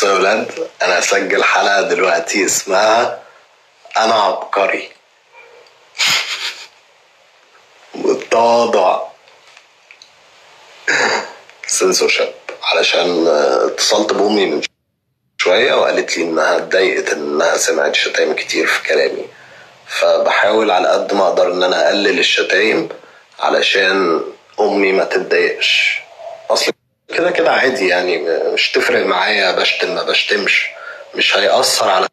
بصوا يا ولاد أنا هسجل حلقة دلوقتي اسمها أنا عبقري. بالتواضع سنسورشيب علشان اتصلت بأمي من شوية وقالت لي إنها اتضايقت إنها سمعت شتايم كتير في كلامي. فبحاول على قد ما أقدر إن أنا أقلل الشتايم علشان أمي ما تتضايقش. أصل كده كده عادي يعني مش تفرق معايا بشتم ما بشتمش مش هيأثر على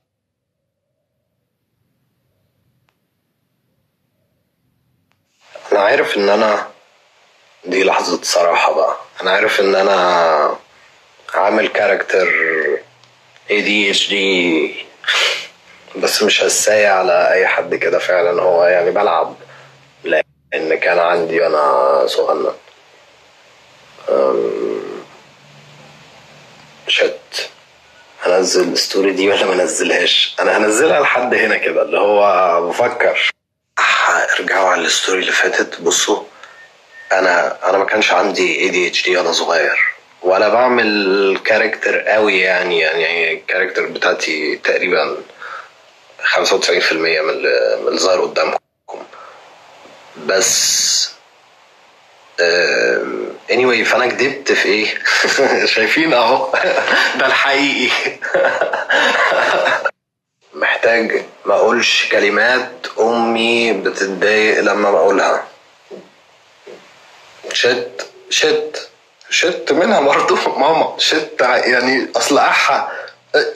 أنا عارف إن أنا دي لحظة صراحة بقى. أنا عارف إن أنا عامل كاركتر ADHD بس مش هساي على أي حد كده فعلا. هو يعني بلعب لأن كان عندي وأنا صغنن. shit هنزل ال story دي ولا ما انزلهاش أنا هنزلها لحد هنا كده اللي هو بفكر ارجعوا على ال story اللي فاتت. بصوا أنا أنا ما كانش عندي ADHD وأنا صغير ولا بعمل character قوي يعني يعني ال character بتاعتي تقريبا 95% من اللي ظاهر قدامكم. بس anyway فأنا كدبت في إيه؟ شايفين أهو. ده الحقيقي. محتاج ما أقولش كلمات أمي بتتضايق لما بقولها. شت شت شت منها برضه. ماما شت يعني أصل أحا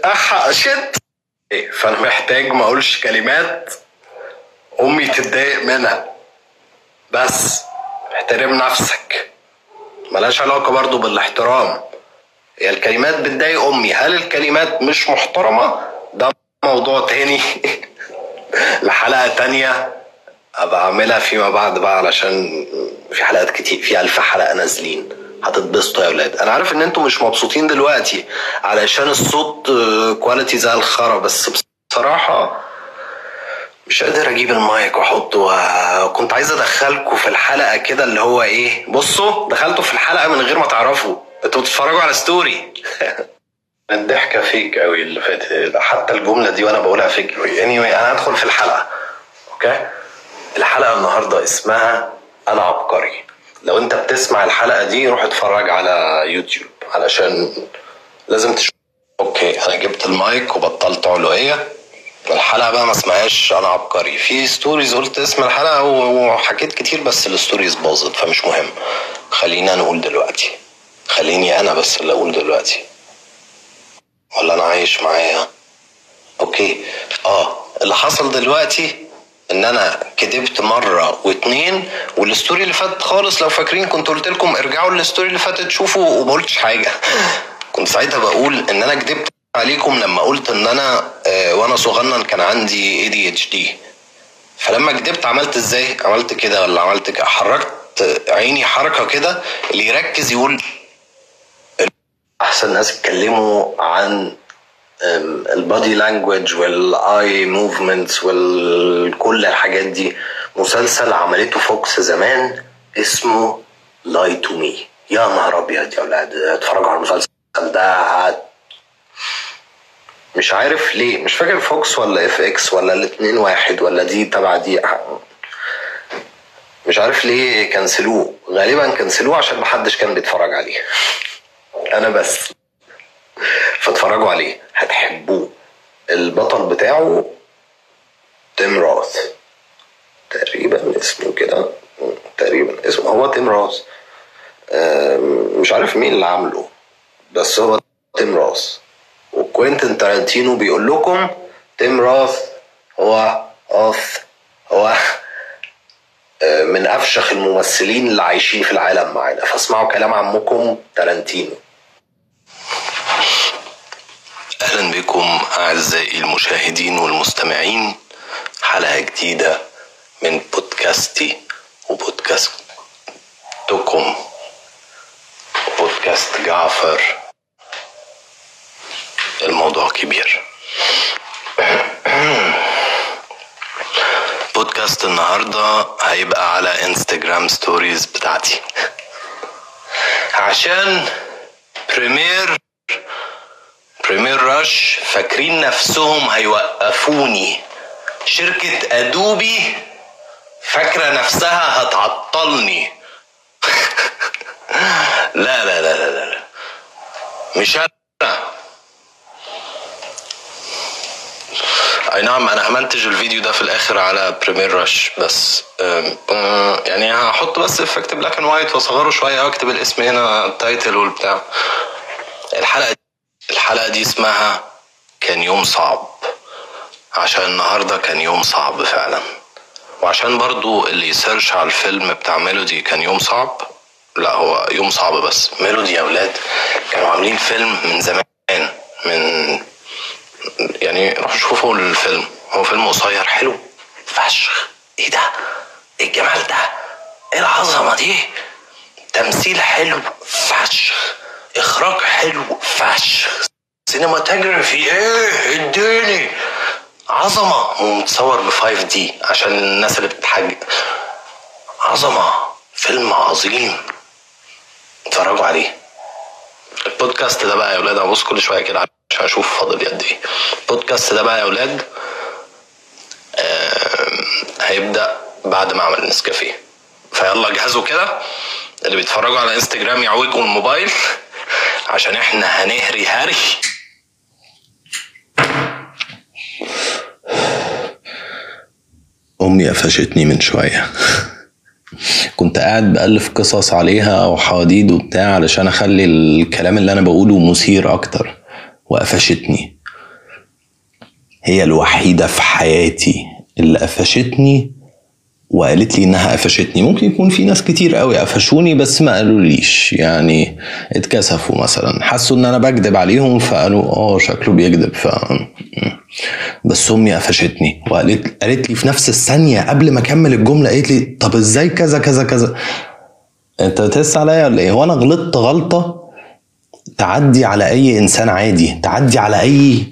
أحا شت. إيه، فأنا محتاج ما أقولش كلمات أمي تتضايق منها. بس. احترم نفسك. ملهاش علاقة برضو بالاحترام. هي الكلمات بتضايق أمي. هل الكلمات مش محترمة؟ ده موضوع تاني. لحلقة تانية أبقى أعملها فيما بعد بقى علشان في حلقات كتير في ألف حلقة نازلين. هتتبسطوا يا ولاد أنا عارف إن أنتوا مش مبسوطين دلوقتي علشان الصوت آه، quality زي الخرا بس بصراحة مش قادر أجيب المايك وأحطه وكنت عايز ادخلكم في الحلقة كده اللي هو إيه بصوا دخلتوا في الحلقة من غير ما تعرفوا. أنتوا بتتفرجوا على story الضحكة fake قوي اللي فاتت حتى الجملة دي وأنا بقولها fake قوي anyway أنا هدخل في الحلقة. okay؟ الحلقة النهارده اسمها أنا عبقري. لو أنت بتسمع الحلقة دي روح اتفرج على يوتيوب علشان لازم تشوف. okay أنا جبت المايك وبطلت علوية. الحلقة بقى ما اسمهاش أنا عبقري. في stories قلت اسم الحلقة وحكيت كتير بس ال stories باظت فمش مهم. خلينا نقول دلوقتي. خليني أنا بس اللي أقول دلوقتي. ولا أنا عايش معايا؟ okay. آه اللي حصل دلوقتي إن أنا كدبت مرة واتنين وال story اللي فات خالص لو فاكرين كنت قلت لكم ارجعوا لل story اللي فاتت شوفوا وما قلتش حاجة. كنت ساعتها بقول إن أنا كدبت عليكم لما قلت إن أنا آه، وأنا صغنن كان عندي ADHD فلما كدبت عملت إزاي؟ عملت كده ولا عملت كده؟ حركت عيني حركة كده اللي يركز يقول أحسن ناس اتكلموا عن ال body language وال eye movements وكل الحاجات دي. مسلسل عملته فوكس زمان اسمه Lie to Me يا نهار أبيض يا أولاد اتفرجوا على المسلسل ده مش عارف ليه. مش فاكر فوكس ولا اف إكس ولا الاتنين واحد ولا دي تبع دي. مش عارف ليه cancel وه. غالبا cancel وه عشان محدش كان بيتفرج عليه. أنا بس. فاتفرجوا عليه. هتحبوه. البطل بتاعه تيم روث. تقريبا اسمه كده. تقريبا اسمه. هو تيم روث. مش عارف مين اللي عامله. بس هو تيم روث. وكوينتن تارانتينو بيقول لكم تيم روث هو اوث هو أه، من أفشخ الممثلين اللي عايشين في العالم معانا. فاسمعوا كلام عمكم تارانتينو. أهلا بكم أعزائي المشاهدين والمستمعين. حلقة جديدة من بودكاستي وبودكاستكم. بودكاست جعفر. الموضوع كبير. بودكاست النهارده هيبقى على انستجرام ستوريز بتاعتي. عشان Premiere Premiere Rush فاكرين نفسهم هيوقفوني. شركة Adobe فاكرة نفسها هتعطلني. لا لا لا لا لا. مش أنا. أي نعم أنا همنتج الفيديو ده في الآخر على Premiere Rush بس أم، يعني هحط بس effect black and white وأصغره شوية واكتب الاسم هنا ال title والبتاع. الحلقة الحلقة دي اسمها كان يوم صعب. عشان النهارده كان يوم صعب فعلا. وعشان برضو اللي ي search على الفيلم بتاع ميلودي كان يوم صعب لا هو يوم صعب بس. ميلودي يا ولاد كانوا عاملين فيلم من زمان من يعني روحوا شوفوا الفيلم. هو فيلم قصير حلو. فشخ. إيه ده؟ إيه الجمال ده؟ إيه العظمة دي؟ تمثيل حلو فشخ. اخراج حلو فشخ. سينماتوجرافي إيه اديني. عظمة. ومتصور ب 5 دي عشان الناس اللي بتتحج عظمة. فيلم عظيم. اتفرجوا عليه. البودكاست ده بقى يا ولاد ابص كل شوية كده عشان أشوف فاضل قد إيه. البودكاست ده بقى يا ولاد آم، هيبدأ بعد ما اعمل نسكافيه. فيلا جهزوا كده اللي بيتفرجوا على انستجرام يعوجوا الموبايل عشان إحنا هنهري هري. امي قفشتني من شوية. كنت قاعد بألف قصص عليها وحواديد وبتاع علشان أخلي الكلام اللي أنا بقوله مثير أكتر. وقفشتني. هي الوحيدة في حياتي اللي قفشتني وقالت لي إنها قفشتني. ممكن يكون في ناس كتير قوي قفشوني بس ما قالوليش. يعني اتكسفوا مثلا. حسوا إن أنا بكذب عليهم فقالوا آه شكله بيكذب ف بس أمي قفشتني وقالت قالت لي في نفس الثانية قبل ما أكمل الجملة قالت لي طب إزاي كذا كذا كذا؟ أنت بتحس عليا ولا إيه؟ هو أنا غلطت غلطة؟ تعدي على أي إنسان عادي تعدي على أي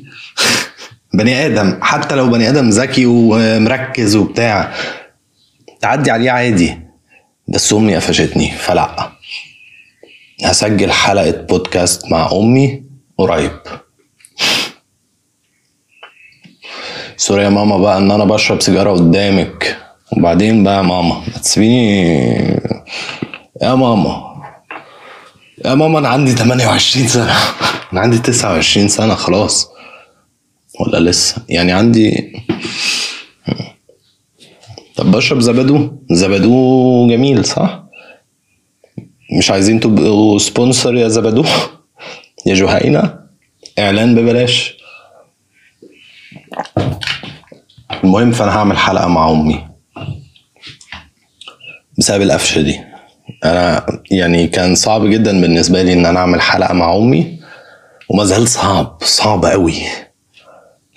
بني آدم حتى لو بني آدم ذكي ومركز وبتاع تعدي عليه عادي. بس أمي قفشتني فلا. هسجل حلقة بودكاست مع أمي قريب. سوري يا ماما بقى إن أنا بشرب سيجارة قدامك. وبعدين بقى يا ماما ما تسيبيني. يا ماما. يا ماما أنا عندي 28 سنة. أنا عندي 29 سنة خلاص. ولا لسه؟ يعني عندي طب بشرب زبادو. زبادو جميل صح؟ مش عايزين تبقوا سبونسر يا زبادو؟ يا جهينة؟ إعلان ببلاش. المهم فأنا هعمل حلقة مع أمي بسبب القفشة دي. أنا يعني كان صعب جدا بالنسبة لي إن أنا أعمل حلقة مع أمي وما زال صعب صعب قوي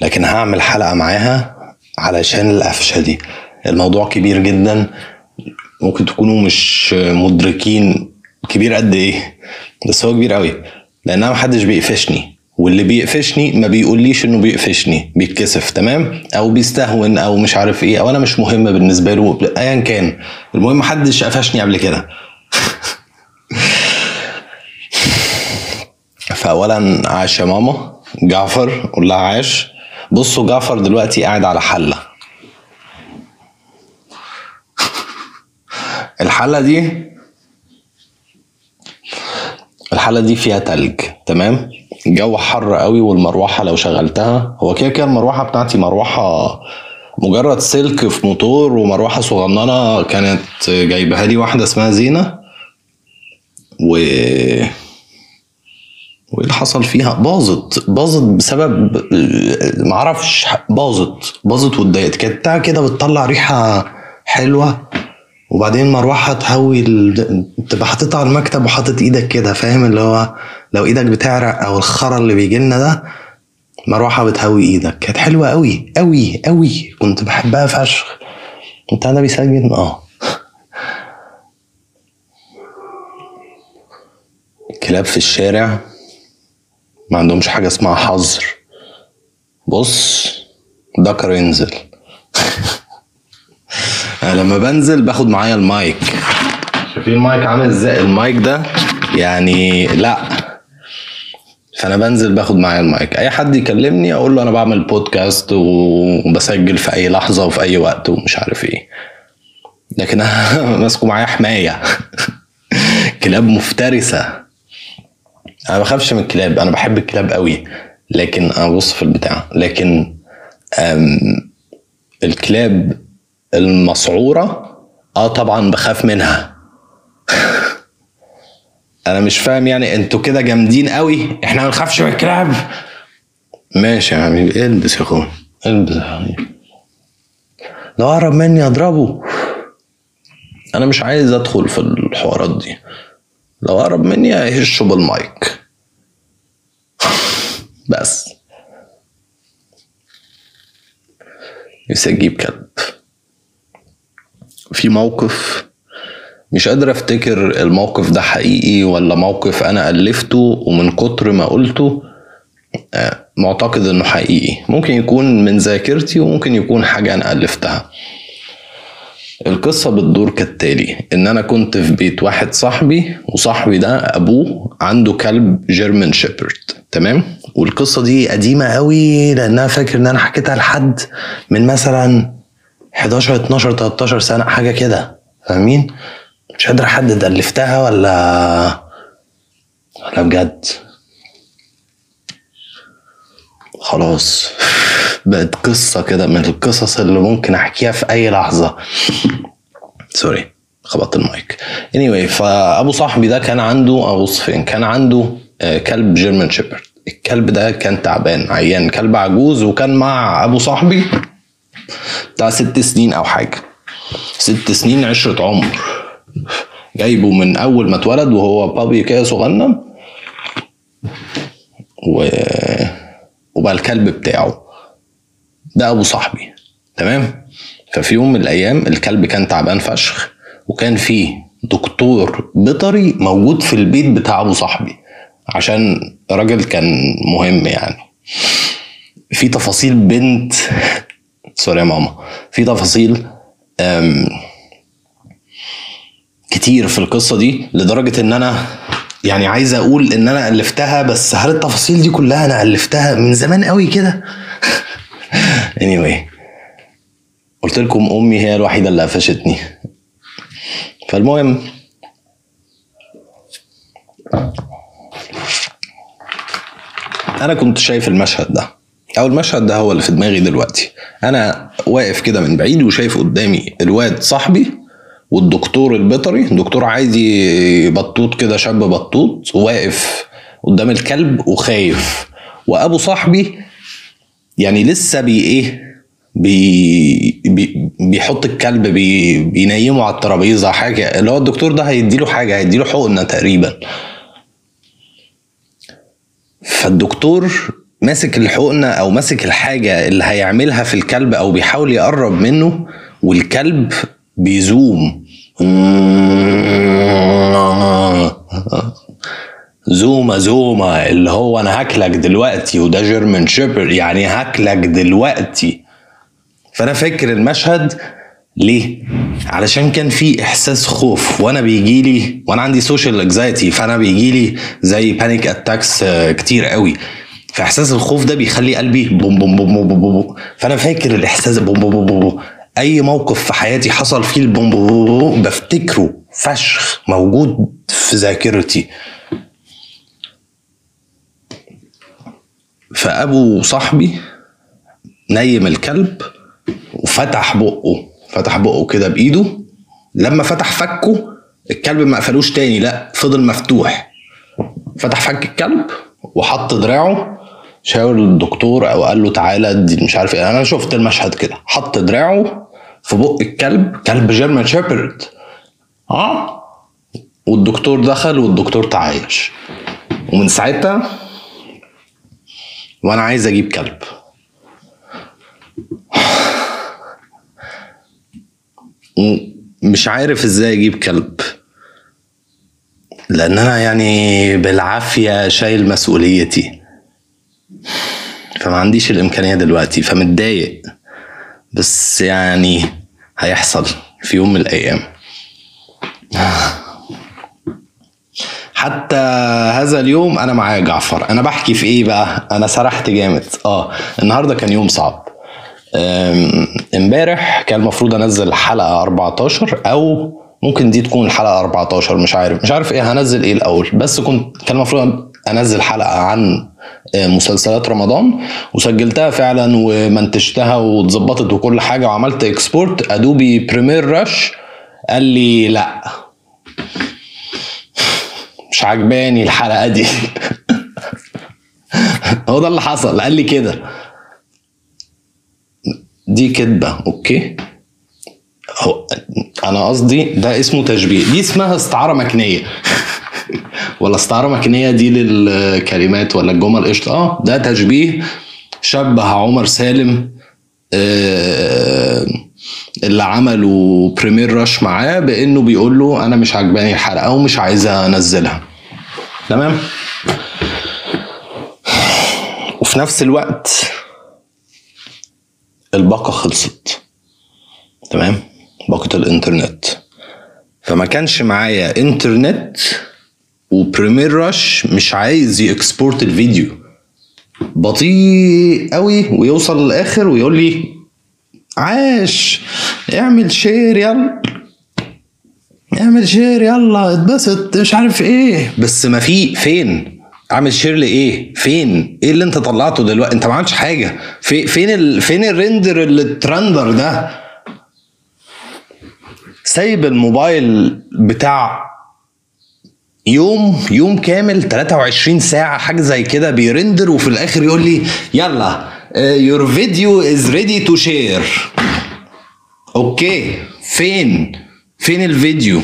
لكن هعمل حلقة معاها علشان القفشة دي. الموضوع كبير جدا. ممكن تكونوا مش مدركين كبير قد إيه بس هو كبير قوي لأن أنا محدش بيقفشني واللي بيقفشني ما بيقوليش إنه بيقفشني بيتكسف تمام؟ أو بيستهون أو مش عارف إيه أو أنا مش مهم بالنسبة له ايا كان. المهم محدش قفشني قبل كده. فاولا عاش يا ماما جعفر قول لها عاش. بصوا جعفر دلوقتي قاعد على حلة. الحلة دي الحلة دي فيها تلج تمام؟ الجو حر قوي والمروحة لو شغلتها. هو كده كده المروحة بتاعتي مروحة مجرد سلك في موتور ومروحة صغننة كانت جايبها لي واحدة اسمها زينة. و وإيه اللي حصل فيها؟ باظت باظت بسبب معرفش باظت باظت واتضايقت. كانت كده بتطلع ريحة حلوة وبعدين مروحه تهوي ال... تبقى حاططها على المكتب وحاطط إيدك كده فاهم؟ اللي هو لو إيدك بتعرق أو الخرا اللي بيجي لنا ده مروحه بتهوي إيدك. كانت حلوة قوي قوي قوي كنت بحبها فشخ. انت ده بيسجل آه. كلاب في الشارع. ما عندهمش حاجة اسمها حظر. بص دكر ينزل. أنا لما بنزل باخد معايا المايك. شايفين المايك عامل إزاي؟ المايك ده يعني لا. فأنا بنزل باخد معايا المايك. أي حد يكلمني أقول له أنا بعمل بودكاست وبسجل في أي لحظة وفي أي وقت ومش عارف إيه. لكن أنا ماسكه معايا حماية. كلاب مفترسة. أنا بخافش من الكلاب أنا بحب الكلاب قوي لكن أنا بص في البتاع. لكن الكلاب المسعورة آه طبعا بخاف منها. أنا مش فاهم يعني أنتوا كده جامدين قوي. إحنا ما نخافش من الكلاب. ماشي يا حبيبي البس يا اخويا البس يا حبيبي. لو قرب مني أضربه. أنا مش عايز أدخل في الحوارات دي. لو قرب مني هيهشه بالمايك. بس. نفسي أجيب كلب. في موقف مش قادر أفتكر الموقف ده حقيقي ولا موقف أنا ألفته ومن كتر ما قلته آه، معتقد إنه حقيقي. ممكن يكون من ذاكرتي وممكن يكون حاجة أنا ألفتها. القصة بتدور كالتالي. إن أنا كنت في بيت واحد صاحبي وصاحبي ده أبوه عنده كلب جيرمان شيبرد تمام؟ والقصة دي قديمة قوي لأنها فاكر إن أنا حكيتها لحد من مثلا 11 12 13 سنة حاجة كده. فاهمين؟ مش قادر أحدد ألفتها ولا ولا بجد. خلاص. بقت قصة كده من القصص اللي ممكن أحكيها في أي لحظة. سوري خبطت المايك. Anyway فأبو صاحبي ده كان عنده أبص فين كان عنده آه، كلب جيرمان شيبرد الكلب ده كان تعبان عيان كلب عجوز وكان مع أبو صاحبي بتاع ست سنين أو حاجة. ست سنين عشرة عمر. جايبه من أول ما اتولد وهو بابي كده صغنن. و... وبقى الكلب بتاعه. ده أبو صاحبي تمام؟ ففي يوم من الأيام الكلب كان تعبان فشخ وكان فيه دكتور بيطري موجود في البيت بتاع أبو صاحبي عشان راجل كان مهم يعني. في تفاصيل بنت سوري يا ماما في تفاصيل كتير في القصة دي لدرجة إن أنا يعني عايز أقول إن أنا ألفتها بس هل التفاصيل دي كلها أنا ألفتها من زمان قوي كده؟ Anyway. قلت لكم أمي هي الوحيدة اللي قفشتني. فالمهم. أنا كنت شايف المشهد ده. أو المشهد ده هو اللي في دماغي دلوقتي. أنا واقف كده من بعيد وشايف قدامي الواد صاحبي والدكتور البيطري. دكتور عادي بطوط كده شاب بطوط واقف قدام الكلب وخايف. وأبو صاحبي يعني لسه بي إيه بي بي بيحط الكلب بي بينيمه على الترابيزة حاجة. اللي هو الدكتور ده هيديله حاجة هيديله حقنة تقريبا. فالدكتور ماسك الحقنة أو ماسك الحاجة اللي هيعملها في الكلب أو بيحاول يقرب منه والكلب بيزوم. زومة زومة اللي هو أنا هاكلك دلوقتي وده German Shepherd يعني هاكلك دلوقتي فأنا فاكر المشهد ليه؟ علشان كان في إحساس خوف وأنا بيجي لي وأنا عندي social anxiety فأنا بيجي لي زي panic attacks كتير قوي فإحساس الخوف ده بيخلي قلبي بوم بوم بوم بوم بوم, بوم. فأنا فاكر الإحساس بوم بوم بوم, بوم. أي موقف في حياتي حصل فيه البوم بفتكره فشخ موجود في ذاكرتي فأبو صاحبي نيم الكلب وفتح بقه فتح بقه كده بإيده. لما فتح فكه الكلب ما قفلوش تاني لا فضل مفتوح. فتح فك الكلب وحط دراعه شاور للدكتور أو قال له تعالى دي مش عارف إيه. أنا شفت المشهد كده حط دراعه في بق الكلب كلب جيرمان شيبرد آه والدكتور دخل والدكتور تعايش. ومن ساعتها وأنا عايز أجيب كلب. مش عارف إزاي أجيب كلب. لأن أنا يعني بالعافية شايل مسؤوليتي. فما عنديش الإمكانية دلوقتي فمتضايق. بس يعني هيحصل في يوم من الأيام. حتى هذا اليوم أنا معايا جعفر. أنا بحكي في إيه بقى؟ أنا سرحت جامد. آه النهارده كان يوم صعب. إمبارح كان المفروض أنزل حلقة 14 أو ممكن دي تكون الحلقة 14 مش عارف. مش عارف إيه هنزل إيه الأول. بس كنت كان المفروض أنزل حلقة عن آه، مسلسلات رمضان وسجلتها فعلا ومنتجتها واتظبطت وكل حاجة وعملت export Adobe Premiere Rush قال لي لا. مش عجباني الحلقة دي. هو ده اللي حصل قال لي كده. دي كدبة okay. هو أنا قصدي ده اسمه تشبيه. دي اسمها استعارة مكنية. ولا استعارة مكنية دي للكلمات ولا الجمل؟ قشطة. آه ده تشبيه شبه عمر سالم آه، اللي عملوا بريمير رش معاه بإنه بيقول له أنا مش عجباني الحلقة ومش عايز أنزلها. تمام؟ وفي نفس الوقت الباقة خلصت. تمام؟ باقة الإنترنت. فما كانش معايا إنترنت و Premiere Rush مش عايز ي export الفيديو. بطيء قوي ويوصل للآخر ويقول لي عاش اعمل share يلا. اعمل share يلا اتبسط مش عارف إيه. بس ما في فين؟ اعمل share لإيه؟ فين؟ إيه اللي انت طلعته دلوقتي؟ انت ما عملتش حاجة. في فين ال... فين ال render اللي اترندر ده؟ سايب الموبايل بتاع يوم يوم كامل 23 ساعة حاجة زي كده بي render وفي الآخر يقول لي يلا your video is ready to share okay فين؟ فين الفيديو؟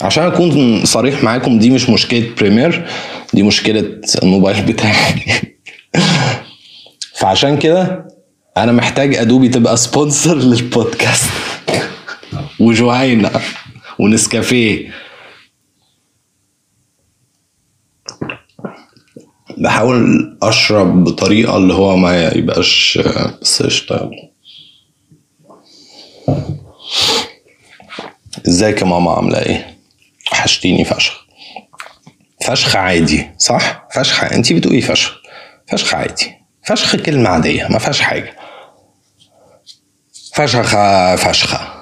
عشان أكون صريح معاكم دي مش مشكلة Premiere دي مشكلة الموبايل بتاعي. فعشان كده أنا محتاج أدوبي تبقى سبونسر للبودكاست وجهينة ونسكافيه. بحاول أشرب بطريقة اللي هو ما يبقاش بس قشطة. ازيك يا ماما عاملة إيه؟ وحشتيني فشخ. فشخ عادي صح؟ فشخ انتي بتقولي فشخ. فشخ عادي. فشخ كلمة عادية ما فيهاش حاجة. فشخة فشخة.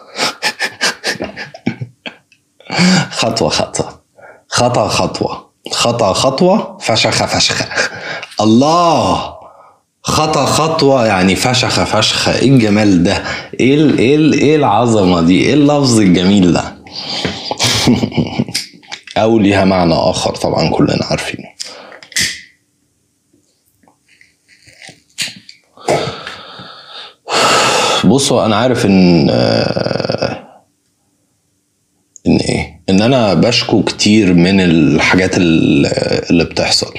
خطوة خطوة. خطأ خطوة. خطأ خطوة فشخة فشخة. الله! خطأ خطوة يعني فشخة فشخة. إيه الجمال ده؟ إيه إيه إيه العظمة دي؟ إيه اللفظ الجميل ده؟ أو ليها معنى آخر طبعا كلنا عارفينه. بصوا أنا عارف إن آه، إن إيه؟ إن أنا بشكو كتير من الحاجات ال- اللي بتحصل.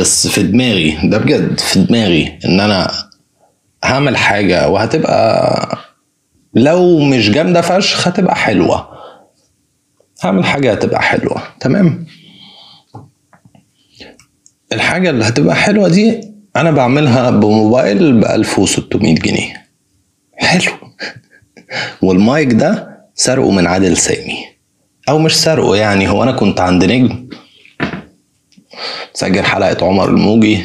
بس في دماغي ده بجد في دماغي إن أنا هعمل حاجة وهتبقى لو مش جامدة فشخ هتبقى حلوة. هعمل حاجة هتبقى حلوة تمام؟ الحاجة اللي هتبقى حلوة دي أنا بعملها بموبايل ب 1600 جنيه. حلو. والمايك ده سرقه من عادل سامي. أو مش سرقه يعني هو أنا كنت عند نجم. سجل حلقة عمر الموجي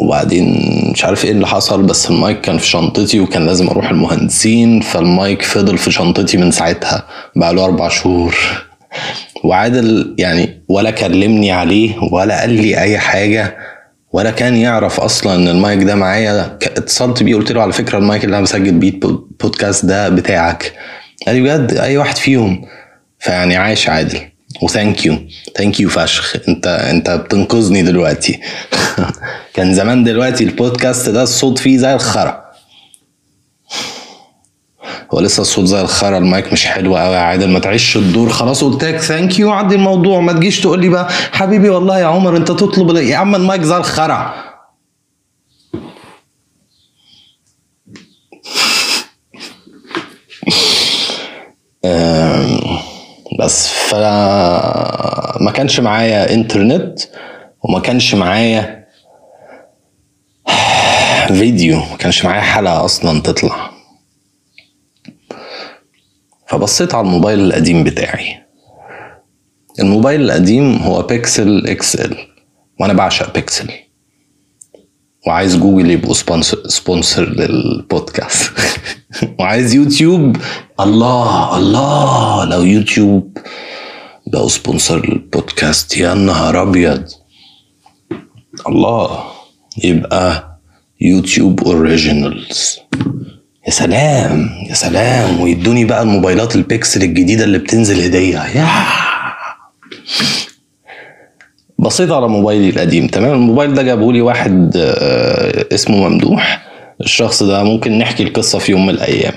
وبعدين مش عارف إيه اللي حصل بس المايك كان في شنطتي وكان لازم أروح المهندسين فالمايك فضل في شنطتي من ساعتها بقاله أربع شهور. وعادل يعني ولا كلمني عليه ولا قال لي أي حاجة ولا كان يعرف أصلا إن المايك ده معايا. اتصلت بيه قلت له على فكرة المايك اللي أنا بسجل بيه ال po- ال podcast ده بتاعك. قال لي بجد أي واحد فيهم. فيعني عاش يا عادل. و thank you thank you فشخ. انت انت بتنقذني دلوقتي. كان زمان دلوقتي البودكاست ده الصوت فيه زي الخرا. هو لسه الصوت زي الخرا المايك مش حلو قوي يا عادل ما تعيش الدور. خلاص قلت لك thank you عدي الموضوع. ما تجيش تقول لي بقى حبيبي والله يا عمر انت تطلب؟ يا عم المايك زي الخرا. بس. فما كانش معايا انترنت وما كانش معايا فيديو ما كانش معايا حلقة أصلا تطلع. فبصيت على الموبايل القديم بتاعي. الموبايل القديم هو Pixel XL وأنا بعشق بيكسل وعايز جوجل يبقوا sponsor sponsor لل podcast. وعايز يوتيوب. الله الله لو يوتيوب بقوا sponsor للبودكاست. يا نهار أبيض. الله. يبقى يوتيوب Originals يا سلام يا سلام. ويدوني بقى الموبايلات البيكسل الجديدة اللي بتنزل هدية. يا بصيت على موبايلي القديم تمام؟ الموبايل ده جابه لي واحد آه، اسمه ممدوح. الشخص ده ممكن نحكي القصة في يوم من الأيام.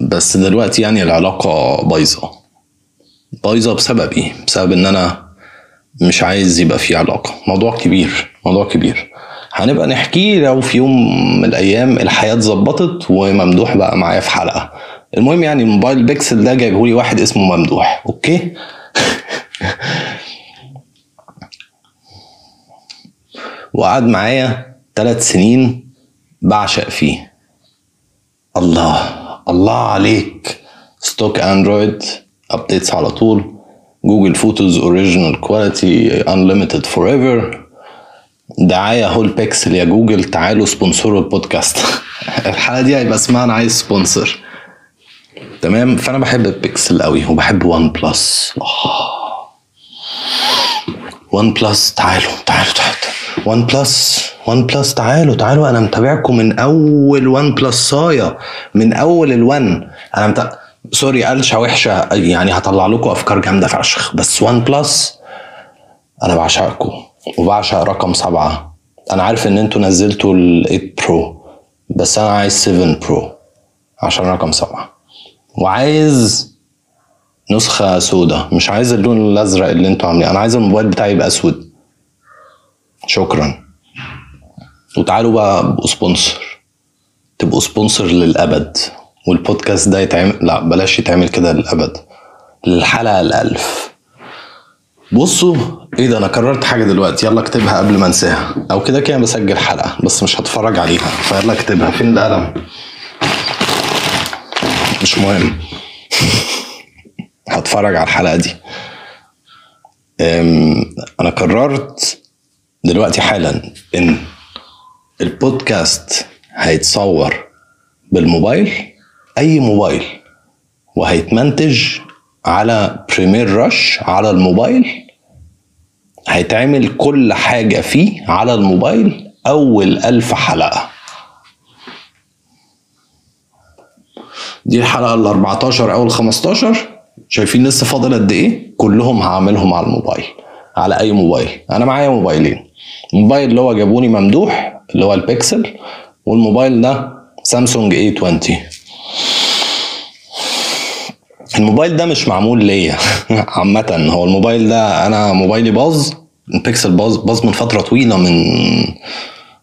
بس دلوقتي يعني العلاقة بايظة. بايظة بسبب إيه؟ بسبب إن أنا مش عايز يبقى في علاقة. موضوع كبير موضوع كبير. هنبقى نحكيه لو في يوم من الأيام الحياة اتظبطت وممدوح بقى معايا في حلقة. المهم يعني الموبايل بيكسل ده جايبه لي واحد اسمه ممدوح. أوكي؟ وقعد معايا ثلاث سنين بعشق فيه. الله الله عليك. stock Android updates على طول. Google Photos original quality unlimited forever دعاية هول بيكسل يا جوجل تعالوا sponsorوا البودكاست. الحلقة دي هيبقى اسمها أنا عايز sponsor تمام؟ فأنا بحب البيكسل قوي وبحب OnePlus وان بلس تعالوا تعالوا تعالوا. وان بلس وان بلس تعالوا تعالوا. أنا متابعكم من أول وان بلس صايا من أول الوان أنا مت... سوري قلشة وحشة. يعني هطلع لكم أفكار جامدة فشخ. بس وان بلس أنا بعشقكم وبعشق رقم سبعة. أنا عارف إن أنتوا نزلتوا ال 8 برو بس أنا عايز 7 برو عشان رقم سبعة. وعايز نسخة سودا. مش عايز اللون الأزرق اللي أنتوا عاملينه. أنا عايز الموبايل بتاعي يبقى أسود. شكرا. وتعالوا بقى ابقوا sponsor. تبقوا sponsor للأبد. والبودكاست ده يتعمل لا بلاش يتعمل كده للأبد. للحلقة الألف. بصوا إيه ده؟ أنا قررت حاجة دلوقتي. يلا اكتبها قبل ما انساها. أو كده كده بسجل حلقة بس مش هتفرج عليها. فيلا اكتبها. فين القلم؟ مش مهم. هتفرج على الحلقة دي. أنا قررت دلوقتي حالا إن البودكاست هيتصور بالموبايل أي موبايل وهيتمنتج على Premiere Rush على الموبايل. هيتعمل كل حاجة فيه على الموبايل أول ألف حلقة. دي الحلقة ال 14 أو ال 15 شايفين لسه فاضل قد إيه؟ كلهم هعملهم على الموبايل على أي موبايل؟ أنا معايا موبايلين الموبايل اللي هو جابوني ممدوح اللي هو البيكسل والموبايل ده Samsung A20 الموبايل ده مش معمول ليا عامة هو الموبايل ده أنا موبايلي باظ البيكسل باظ باظ من فترة طويلة من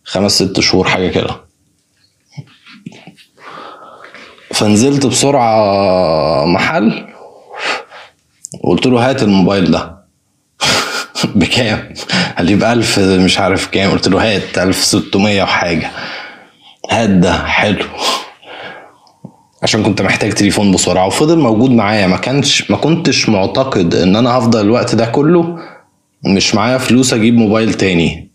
خمس ست شهور حاجة كده. فنزلت بسرعة محل وقلت له هات الموبايل ده. بكام؟ قال لي بألف مش عارف كام. قلت له هات ألف ستمية وحاجة. هات ده حلو. عشان كنت محتاج تليفون بسرعة وفضل موجود معايا. ما كانش ما كنتش معتقد إن أنا هفضل الوقت ده كله مش معايا فلوس أجيب موبايل تاني.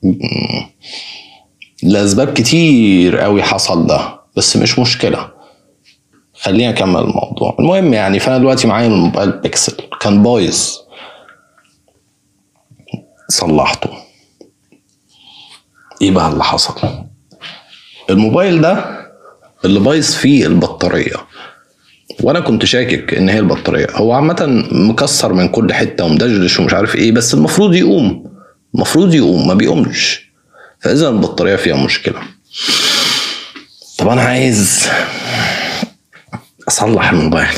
لأسباب كتير قوي حصل ده بس مش مشكلة. خليني أكمل الموضوع. المهم يعني فأنا دلوقتي معايا الموبايل بيكسل. كان بايظ. صلحته. إيه بقى اللي حصل؟ الموبايل ده اللي بايظ فيه البطارية. وأنا كنت شاكك إن هي البطارية. هو عامة مكسر من كل حتة ومدشدش ومش عارف إيه بس المفروض يقوم. المفروض يقوم ما بيقومش. فإذا البطارية فيها مشكلة. طب أنا عايز أصلح الموبايل.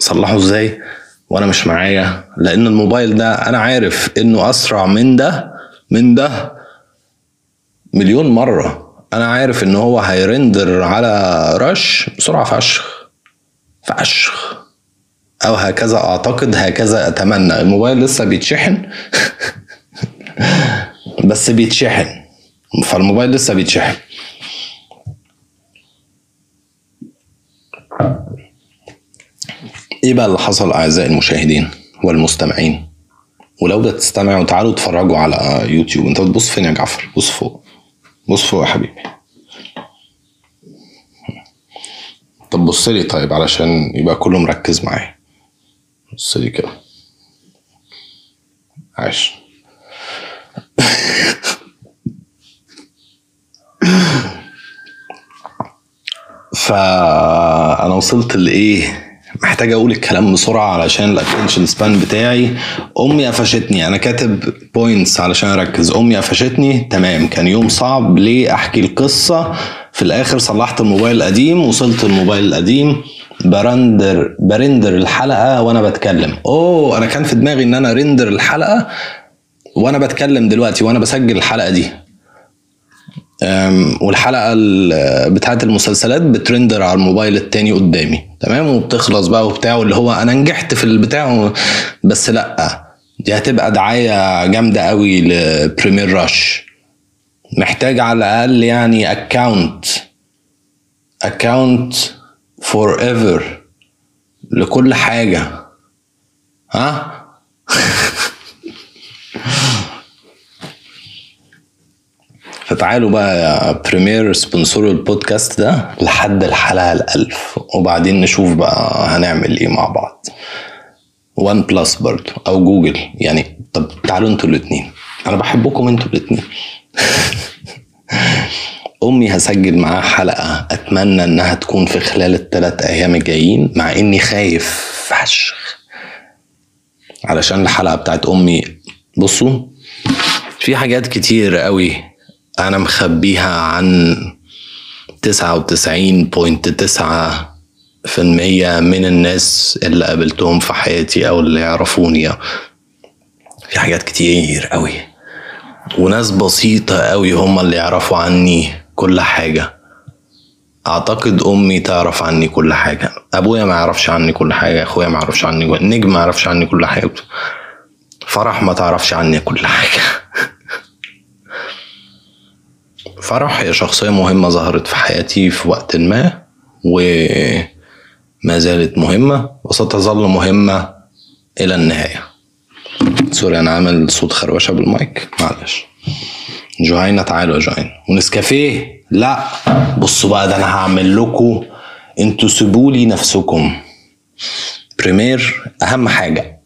أصلحه إزاي؟ وأنا مش معايا. لأن الموبايل ده أنا عارف إنه أسرع من ده من ده مليون مرة. أنا عارف إن هو هيرندر على رش بسرعة فشخ. فشخ. أو هكذا أعتقد هكذا أتمنى. الموبايل لسه بيتشحن. بس بيتشحن. فالموبايل لسه بيتشحن. إيه بقى اللي حصل أعزائي المشاهدين والمستمعين؟ ولو بتستمعوا تعالوا اتفرجوا على يوتيوب. أنت بتبص فين يا جعفر؟ بص فوق. بص فوق يا حبيبي. طب بص لي طيب علشان يبقى كله مركز معايا. بص لي كده. عاش فأنا وصلت لإيه؟ محتاج أقول الكلام بسرعة علشان ال attention span بتاعي. أمي قفشتني أنا كاتب points علشان أركز. أمي قفشتني تمام. كان يوم صعب ليه أحكي القصة؟ في الآخر صلحت الموبايل القديم وصلت الموبايل القديم. ب render ب render الحلقة وأنا بتكلم. أوه أنا كان في دماغي إن أنا render الحلقة وأنا بتكلم دلوقتي وأنا بسجل الحلقة دي. والحلقة بتاعت المسلسلات بت render على الموبايل التاني قدامي. تمام؟ وبتخلص بقى وبتاع واللي هو أنا نجحت في البتاع بس لأ. دي هتبقى دعاية جامدة قوي ل Premiere Rush محتاج على الأقل يعني account account forever لكل حاجة. ها؟ فتعالوا بقى يا Premiere sponsor البودكاست ده لحد الحلقة الألف. وبعدين نشوف بقى هنعمل إيه مع بعض. OnePlus برضو أو جوجل يعني طب تعالوا أنتوا الاتنين. أنا بحبكم أنتوا الاتنين. أمي هسجل معاها حلقة أتمنى إنها تكون في خلال الثلاث أيام الجايين مع إني خايف فشخ. علشان الحلقة بتاعت أمي بصوا في حاجات كتير قوي أنا مخبيها عن تسعة وتسعين بوينت تسعة في المية من الناس اللي قابلتهم في حياتي أو اللي يعرفوني. في حاجات كتير قوي. وناس بسيطة قوي هم اللي يعرفوا عني كل حاجة. أعتقد أمي تعرف عني كل حاجة. أبويا ما يعرفش عني كل حاجة أخويا ما يعرفش عني نجم ما يعرفش عني كل حاجة. فرح ما تعرفش عني كل حاجة. فرح هي شخصية مهمة ظهرت في حياتي في وقت ما وما زالت مهمة وستظل مهمة إلى النهاية. sorry أنا عامل صوت خروشة بالمايك معلش. جوهينة تعالوا يا جوهينة. و Nescafe؟ لا. بصوا بقى ده أنا هعمل لكم أنتوا سيبوا لي نفسكم. Premiere أهم حاجة.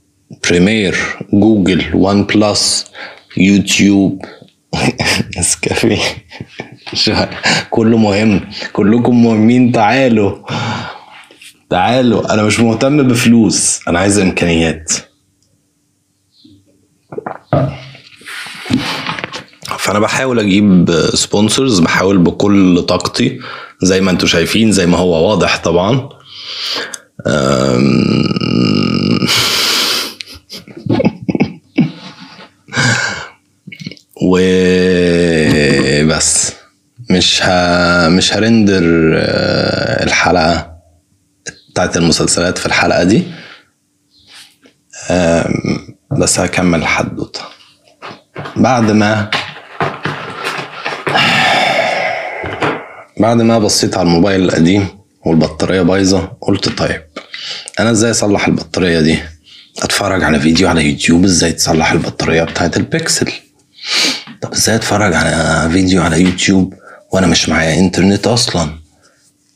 Premiere Google OnePlus YouTube. Nescafe. كله مهم. كلكم مهمين. تعالوا. تعالوا. أنا مش مهتم بفلوس. أنا عايز إمكانيات. فأنا بحاول أجيب سبونسرز بحاول بكل طاقتي. زي ما أنتم شايفين زي ما هو واضح طبعا. مش ه... مش ه render آه، الحلقة بتاعت المسلسلات في الحلقة دي. بس هكمل الحدوتة بعد ما بعد ما بصيت على الموبايل القديم والبطارية بايظة قلت طيب أنا إزاي أصلح البطارية دي؟ أتفرج على فيديو على يوتيوب إزاي تصلح البطارية بتاعت البيكسل؟ طب إزاي أتفرج على فيديو على يوتيوب؟ وأنا مش معايا إنترنت أصلا.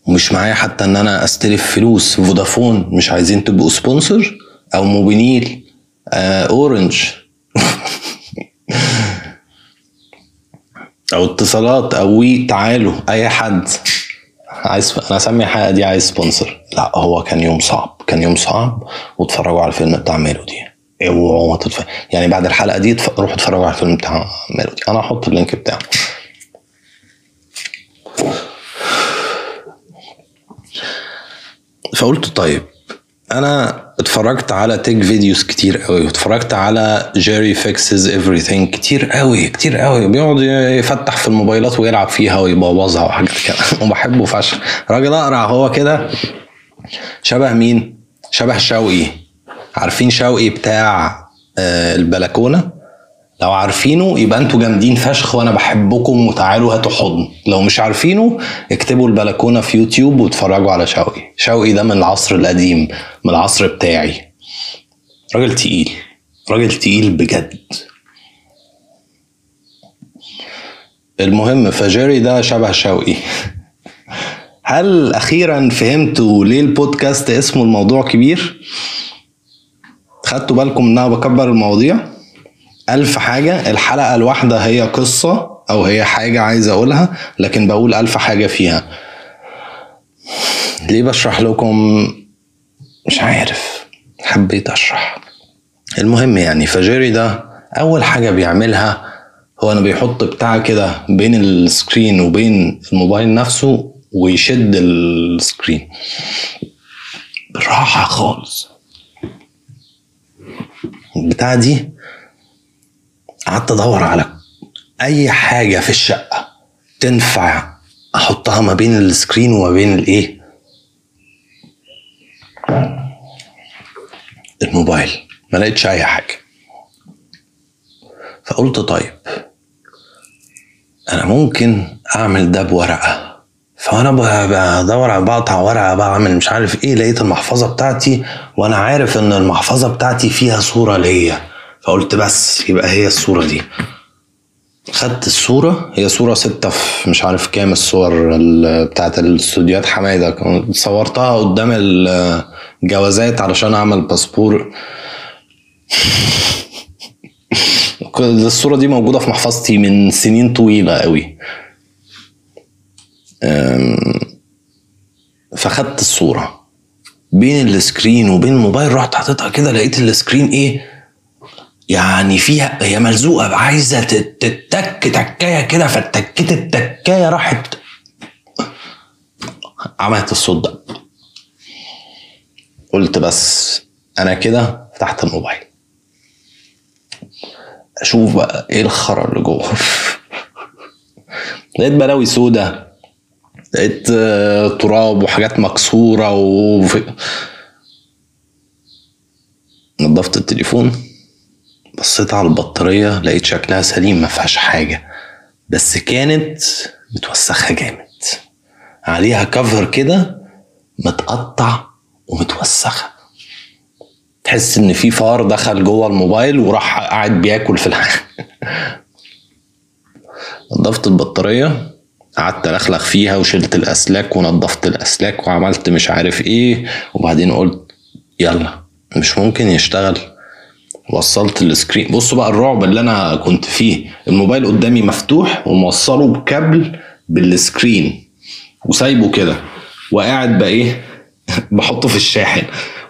ومش معايا حتى إن أنا أستلف فلوس. فودافون مش عايزين تبقوا sponsor أو موبينيل؟ آه أورنج. أو اتصالات. أو وي تعالوا. أي حد. عايز أنا اسمي الحلقة دي عايز sponsor لا هو كان يوم صعب. كان يوم صعب. واتفرجوا على الفيلم بتاع ميلودي. اوعوا تتف... يعني بعد الحلقة دي. روحوا اتفرجوا على الفيلم بتاع ميلودي. أنا هحط ال link بتاعه. فقلت طيب أنا اتفرجت على tech videos كتير قوي واتفرجت على Jerry fixes everything كتير قوي كتير قوي بيقعد يفتح في الموبايلات ويلعب فيها ويبوظها وحاجات كده. وبحبه فشخ. راجل أقرع هو كده. شبه مين؟ شبه شوقي. عارفين شوقي بتاع آه، البلكونة؟ لو عارفينه يبقى أنتوا جامدين فشخ وأنا بحبكم وتعالوا هاتوا حضن. لو مش عارفينه اكتبوا البلكونة في يوتيوب واتفرجوا على شوقي. شوقي ده من العصر القديم من العصر بتاعي. راجل تقيل راجل تقيل بجد. المهم فجيري ده شبه شوقي. هل أخيرا فهمتوا ليه البودكاست اسمه الموضوع كبير؟ خدتوا بالكم إن أنا بكبر المواضيع؟ ألف حاجة الحلقة الواحدة هي قصة أو هي حاجة عايز أقولها لكن بقول ألف حاجة فيها. ليه بشرح لكم؟ مش عارف. حبيت أشرح. المهم يعني فجيري ده أول حاجة بيعملها هو أنا بيحط بتاع كده بين ال screen وبين الموبايل نفسه ويشد ال screen. بالراحة خالص. البتاع دي قعدت أدور على أي حاجة في الشقة تنفع أحطها ما بين السكرين وما بين الإيه؟ الموبايل. ما لقيتش أي حاجة. فقلت طيب أنا ممكن أعمل ده بورقة. فأنا بدور على بقطع ورقة بعمل مش عارف إيه لقيت المحفظة بتاعتي وأنا عارف إن المحفظة بتاعتي فيها صورة ليا. فقلت بس يبقى هي الصورة دي. خدت الصورة هي صورة ستة في مش عارف كام الصور بتاعت الاستوديوهات حمايدة. صورتها قدام الجوازات علشان أعمل باسبور. الصورة دي موجودة في محفظتي من سنين طويلة قوي. فخدت الصورة. بين ال screen وبين الموبايل رحت حاططها كده لقيت ال screen إيه؟ يعني فيها هي ملزوقة عايزة تتك تكاية كده فتكيت التكاية راحت. عملت الصوت ده. قلت بس أنا كده فتحت الموبايل. أشوف بقى إيه الخرا اللي جوه. لقيت بلاوي سودا لقيت تراب وحاجات مكسورة و نظفت التليفون. بصيت على البطارية لقيت شكلها سليم ما فيهاش حاجة. بس كانت متوسخة جامد. عليها كفر كده متقطع ومتوسخة. تحس إن في فار دخل جوه الموبايل وراح قاعد بياكل في الحاجة. نظفت البطارية قعدت ألخلخ فيها وشلت الأسلاك ونضفت الأسلاك وعملت مش عارف إيه وبعدين قلت يلا مش ممكن يشتغل. وصلت ال screen. بصوا بقى الرعب اللي أنا كنت فيه. الموبايل قدامي مفتوح وموصله بكابل بال screen. وسايبه كده. وقاعد بقى إيه؟ بحطه في الشاحن.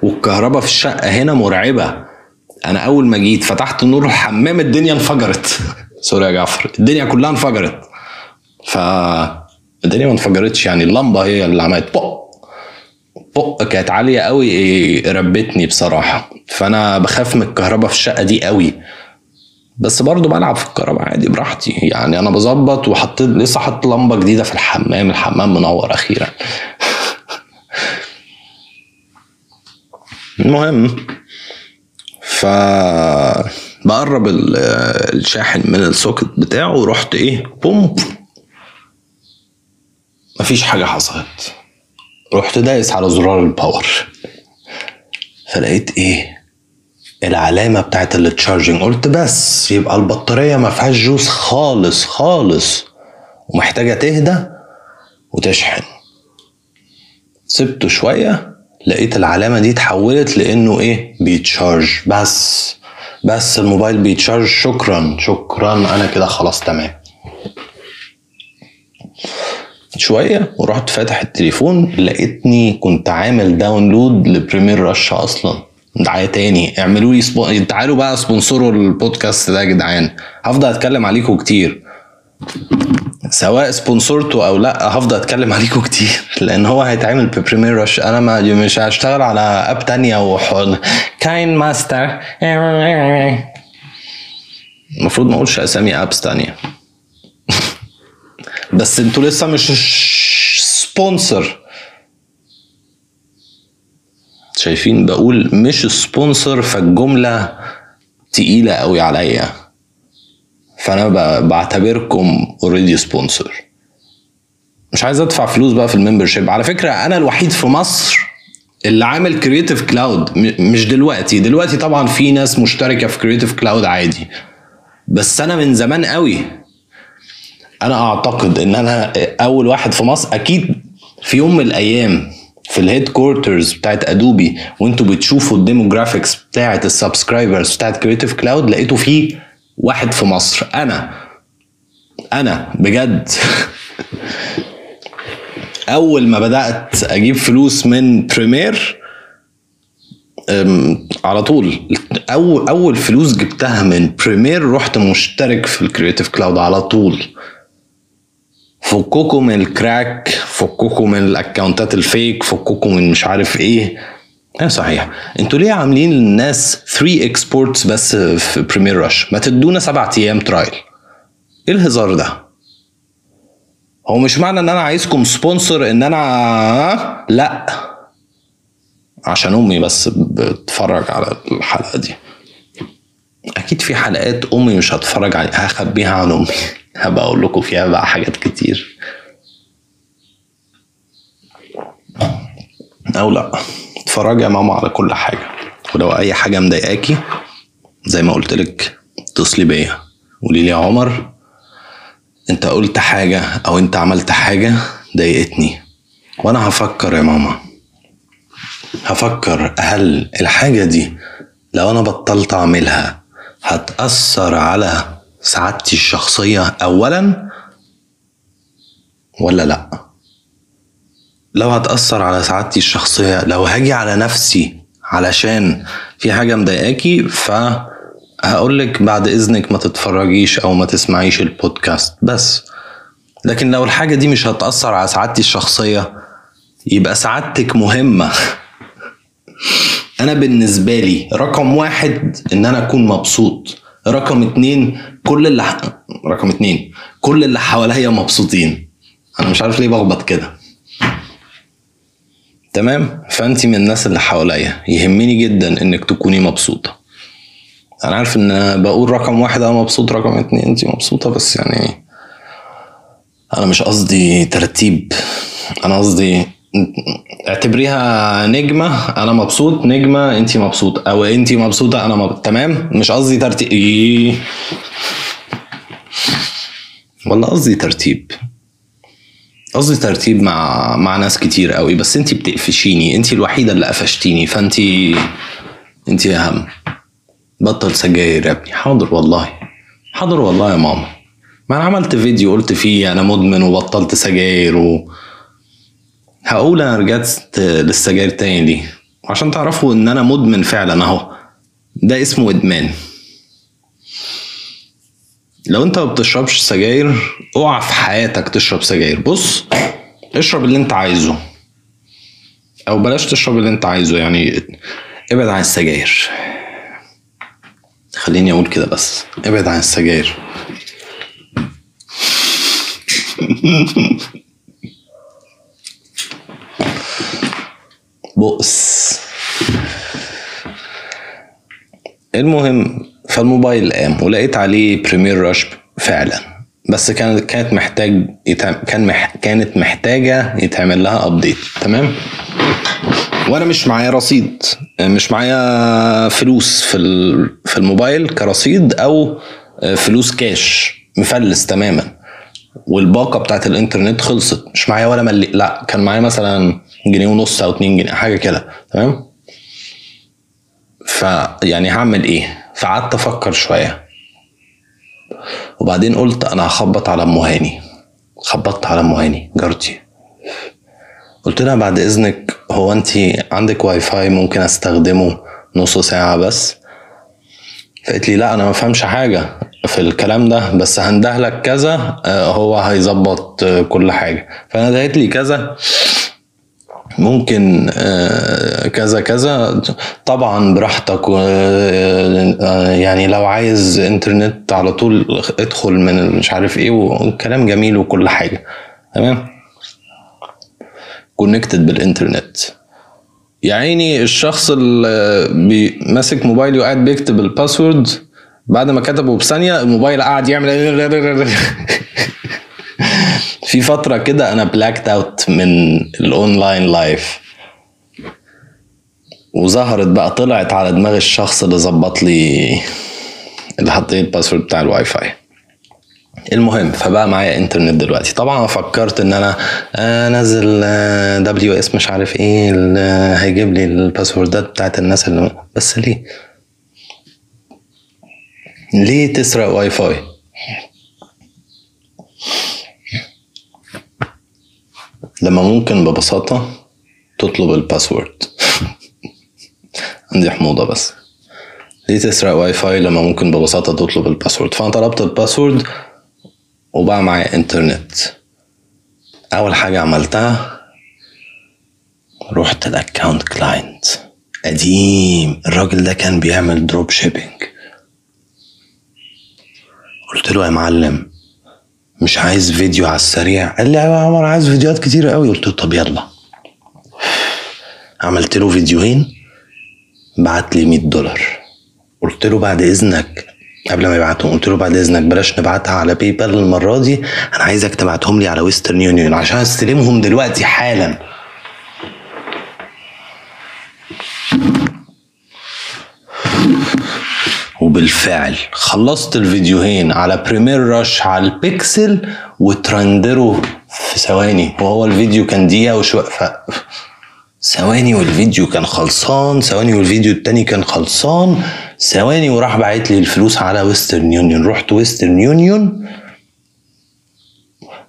والكهرباء في الشقة هنا مرعبة. أنا أول ما جيت فتحت نور الحمام الدنيا انفجرت. sorry يا جعفر. الدنيا كلها انفجرت. ف الدنيا ما انفجرتش يعني. اللمبة هي اللي عملت. بق. بق كانت عالية قوي ربتني بصراحة. فأنا بخاف من الكهرباء في الشقة دي قوي. بس برضه بلعب في الكهرباء عادي براحتي. يعني أنا بظبط وحطيت لسه حاطط لمبة جديدة في الحمام الحمام منور أخيرا. المهم ف بقرب الشاحن من ال socket بتاعه ورحت إيه بوم مفيش حاجة حصلت. رحت دايس على زرار ال power فلقيت إيه؟ العلامة بتاعت ال charging قلت بس يبقى البطارية ما فيهاش juice خالص خالص. ومحتاجة تهدى وتشحن. سبته شوية لقيت العلامة دي اتحولت لإنه إيه؟ بي charge. بس بس الموبايل بي charge. شكرا شكرا. أنا كده خلاص تمام. شوية ورحت فاتح التليفون لقيتني كنت عامل download ل Premiere Rush أصلا. دعاية تاني. اعملوا لي spo... تعالوا بقى sponsor وا البودكاست ده يا جدعان. هفضل أتكلم عليكم كتير. سواء sponsor ته أو لأ هفضل أتكلم عليكم كتير. لأن هو هيتعمل ب Premiere Rush. أنا ما مش هشتغل على app تانية وحول KineMaster المفروض ما أقولش أسامي apps تانية. بس أنتوا لسه مش sponsor شايفين بقول مش sponsor فالجملة تقيلة قوي عليا. فأنا بعتبركم already sponsor مش عايز أدفع فلوس بقى في ال membership. على فكرة أنا الوحيد في مصر اللي عامل Creative Cloud مش دلوقتي. دلوقتي طبعا في ناس مشتركة في Creative Cloud عادي. بس أنا من زمان قوي أنا أعتقد إن أنا أول واحد في مصر أكيد في يوم من الأيام في ال headquarters بتاعت Adobe وأنتوا بتشوفوا ال demographics بتاعت ال subscribers بتاعت Creative Cloud لقيتوا فيه واحد في مصر. أنا أنا بجد. أول ما بدأت أجيب فلوس من Premiere على طول. اول أول فلوس جبتها من Premiere رحت مشترك في ال Creative Cloud على طول. فككم من ال crack فككم من ال account ات ال fake فككم من مش عارف إيه. إيه صحيح. أنتوا ليه عاملين للناس 3 exports بس في Premiere Rush ما تدونا سبعة أيام trial إيه الهزار ده؟ هو مش معنى إن أنا عايزكم سبونسر إن أنا لا. عشان أمي بس بتتفرج على الحلقة دي. أكيد في حلقات أمي مش هتفرج عليها هخبيها عن أمي. هبقى أقول لكم فيها بقى حاجات كتير. أو لأ اتفرجي يا ماما على كل حاجة. ولو أي حاجة مضايقاكي زي ما قلت لك اتصلي بيا. قولي لي يا عمر أنت قلت حاجة أو أنت عملت حاجة ضايقتني. وأنا هفكر يا ماما. هفكر هل الحاجة دي لو أنا بطلت أعملها هتأثر على سعادتي الشخصية اولا ولا لأ؟ لو هتأثر على سعادتي الشخصية لو هاجي على نفسي علشان في حاجة مضايقاكي فهقولك بعد إذنك ما تتفرجيش أو ما تسمعيش البودكاست بس. لكن لو الحاجة دي مش هتأثر على سعادتي الشخصية يبقى سعادتك مهمة. أنا بالنسبة لي رقم واحد إن أنا أكون مبسوط. رقم اتنين كل اللي ح... رقم اتنين كل اللي حواليا مبسوطين. أنا مش عارف ليه بخبط كده. تمام؟ فانت من الناس اللي حواليا يهمني جدا إنك تكوني مبسوطة. أنا عارف إن بقول رقم واحد أنا مبسوط رقم اتنين انت مبسوطة بس يعني أنا مش قصدي ترتيب. أنا قصدي اعتبريها نجمة أنا مبسوط. نجمة أنت مبسوطة. أو أنت مبسوطة أنا مبسوط تمام؟ مش قصدي ترتيب. إيه. والله قصدي ترتيب. قصدي ترتيب مع مع ناس كتير قوي بس انت بتقفشيني. انت الوحيدة اللي قفشتيني فانت انت أهم. بطل سجاير يا ابني. حاضر والله. حاضر والله يا ماما. ما أنا عملت فيديو قلت فيه أنا مدمن وبطلت سجاير و هقول أنا رجعت للسجاير تاني ليه؟ عشان تعرفوا إن أنا مدمن فعلا أهو. ده اسمه إدمان. لو أنت ما بتشربش سجاير أوعى في حياتك تشرب سجاير. بص اشرب اللي أنت عايزه. أو بلاش تشرب اللي أنت عايزه. يعني ابعد عن السجاير. خليني أقول كده بس. ابعد عن السجاير. بؤس. المهم فالموبايل قام ولقيت عليه Premiere Rush فعلا. بس كانت كانت محتاج كان مح كانت محتاجة يتعمل لها update تمام؟ وأنا مش معايا رصيد. مش معايا فلوس في في الموبايل كرصيد أو فلوس كاش مفلس تماما. والباقة بتاعت الإنترنت خلصت. مش معايا ولا ملي لا كان معايا مثلا جنيه ونص أو اتنين جنيه حاجة كده تمام؟ فيعني هعمل إيه؟ فقعدت أفكر شوية. وبعدين قلت أنا هخبط على ام هاني خبطت على ام هاني جارتي. قلت لها بعد إذنك هو أنت عندك واي فاي ممكن أستخدمه نص ساعة بس؟ فقالت لي لا أنا ما فهمش حاجة في الكلام ده بس هندهلك كذا آه، هو هيظبط آه، كل حاجة. فندهت لي كذا. ممكن آه، كذا كذا. طبعا براحتك آه، يعني لو عايز إنترنت على طول ادخل من مش عارف إيه وكلام جميل وكل حاجة. تمام؟ connected بالإنترنت. يا عيني الشخص اللي بي- ماسك موبايلي وقاعد بيكتب ال password بعد ما كتبه بثانية الموبايل قعد يعمل في فترة كده أنا blacked out من ال online life وظهرت بقى طلعت على دماغ الشخص اللي ظبط لي اللي حط لي ال password بتاع الواي فاي المهم فبقى معايا انترنت دلوقتي. طبعا فكرت إن أنا أنزل WPS مش عارف إيه هيجيب لي الباسوردات بتاعت الناس اللي بس ليه؟ ليه تسرق واي فاي لما ممكن ببساطة تطلب ال password. عندي حموضة بس. ليه تسرق واي فاي لما ممكن ببساطة تطلب ال password. فأنا طلبت ال password وبقى معايا إنترنت. أول حاجة عملتها رحت ل account client. قديم. الراجل ده كان بيعمل drop shipping قلت له يا معلم مش عايز فيديو على السريع. قال لي يا عمر عايز فيديوهات كتيرة قوي قلت له طب يلا. عملت له فيديوهين بعت لي 100 دولار. قلت له بعد إذنك قبل ما يبعتهم قلت له بعد إذنك بلاش نبعتها على PayPal المرة دي. أنا عايزك تبعتهم لي على Western Union عشان أستلمهم دلوقتي حالا. وبالفعل خلصت الفيديوهين على Premiere Rush على البيكسل وترندروا في ثواني. وهو الفيديو كان دقيقة وشوية ف... ثواني والفيديو كان خلصان ثواني والفيديو التاني كان خلصان ثواني وراح باعت لي الفلوس على Western Union رحت Western Union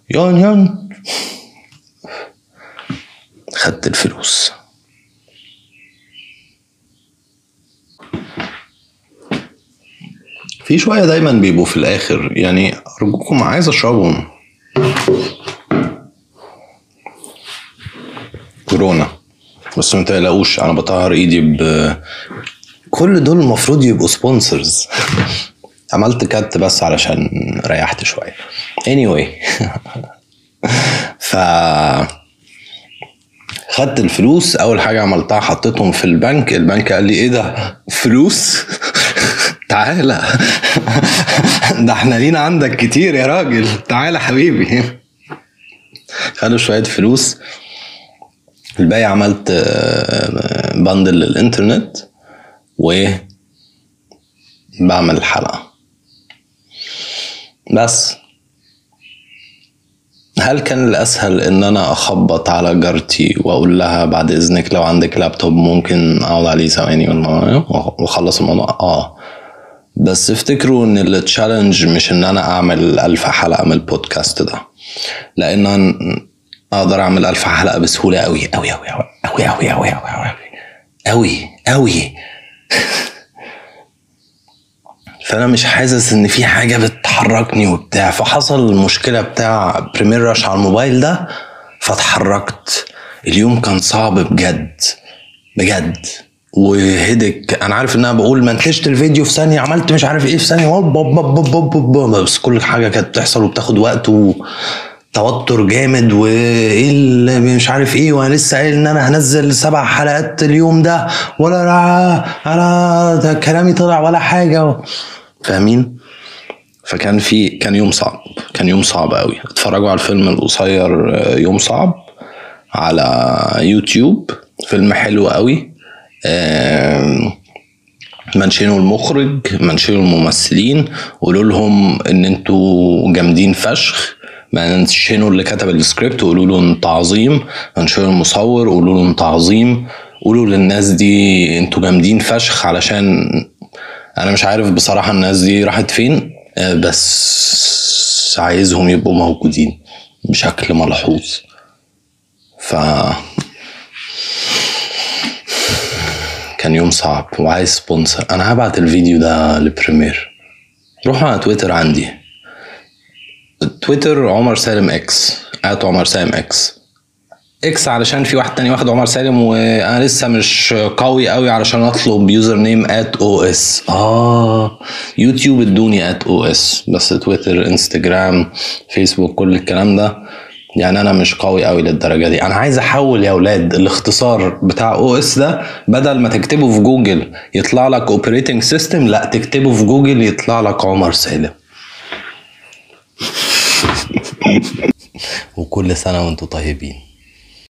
Union خدت الفلوس. في شوية دايما بيبقوا في الآخر. يعني أرجوكم عايز أشربهم. كورونا. بس ما تقلقوش أنا بطهر إيدي ب كل دول المفروض يبقوا sponsors عملت cut بس علشان ريحت شوية. Anyway. ف خدت الفلوس أول حاجة عملتها حطيتهم في البنك. البنك قال لي إيه ده؟ فلوس. تعالى. ده إحنا لينا عندك كتير يا راجل. تعالى حبيبي. خدوا شوية فلوس. الباقي عملت بندل للإنترنت و بعمل الحلقة. بس. هل كان الأسهل إن أنا أخبط على جارتي وأقول لها بعد إذنك لو عندك لابتوب ممكن أقعد عليه ثواني وأخلص الموضوع؟ آه. بس افتكروا إن ال challenge مش إن أنا أعمل ألف حلقة من البودكاست ده لأن أنا أقدر أعمل ألف حلقة بسهولة أوي أوي أوي أوي أوي أوي أوي أوي أوي أوي فانا مش حاسس ان في حاجة بتحركني وبتاع فحصل المشكلة بتاع Premiere Rush على الموبايل ده فاتحركت اليوم كان صعب بجد بجد وهدك. أنا عارف إن أنا بقول منتجت الفيديو في ثانية عملت مش عارف إيه في ثانية بس كل حاجة كانت بتحصل وبتاخد وقت و توتر جامد وإيه اللي مش عارف إيه وأنا لسه قايل إن أنا هنزل سبع حلقات اليوم ده ولا أنا ده كلامي طلع ولا حاجة. فاهمين؟ فكان في كان يوم صعب كان يوم صعب قوي اتفرجوا على الفيلم القصير يوم صعب على يوتيوب. فيلم حلو قوي منشنوا المخرج منشنوا الممثلين قولوا لهم إن أنتوا جامدين فشخ. منشنوا اللي كتب السكريبت وقولوا له انت عظيم منشنوا المصور قولوا له انت عظيم قولوا للناس دي أنتوا جامدين فشخ علشان أنا مش عارف بصراحة الناس دي راحت فين بس عايزهم يبقوا موجودين بشكل ملحوظ. ف كان يوم صعب وعايز sponsor أنا هبعت الفيديو ده ل Premiere روحوا على تويتر عندي. تويتر عمر سالم إكس ات عمر سالم إكس إكس علشان في واحد تاني واخد عمر سالم وأنا لسه مش قوي قوي علشان أطلب username at OS آه يوتيوب ادوني at OS بس تويتر إنستجرام فيسبوك كل الكلام ده. يعني أنا مش قوي قوي للدرجة دي. أنا عايز أحول يا أولاد الاختصار بتاع OS ده بدل ما تكتبه في جوجل يطلع لك operating system لما تكتبه في جوجل يطلع لك عمر سالم. وكل سنة وأنتم طيبين.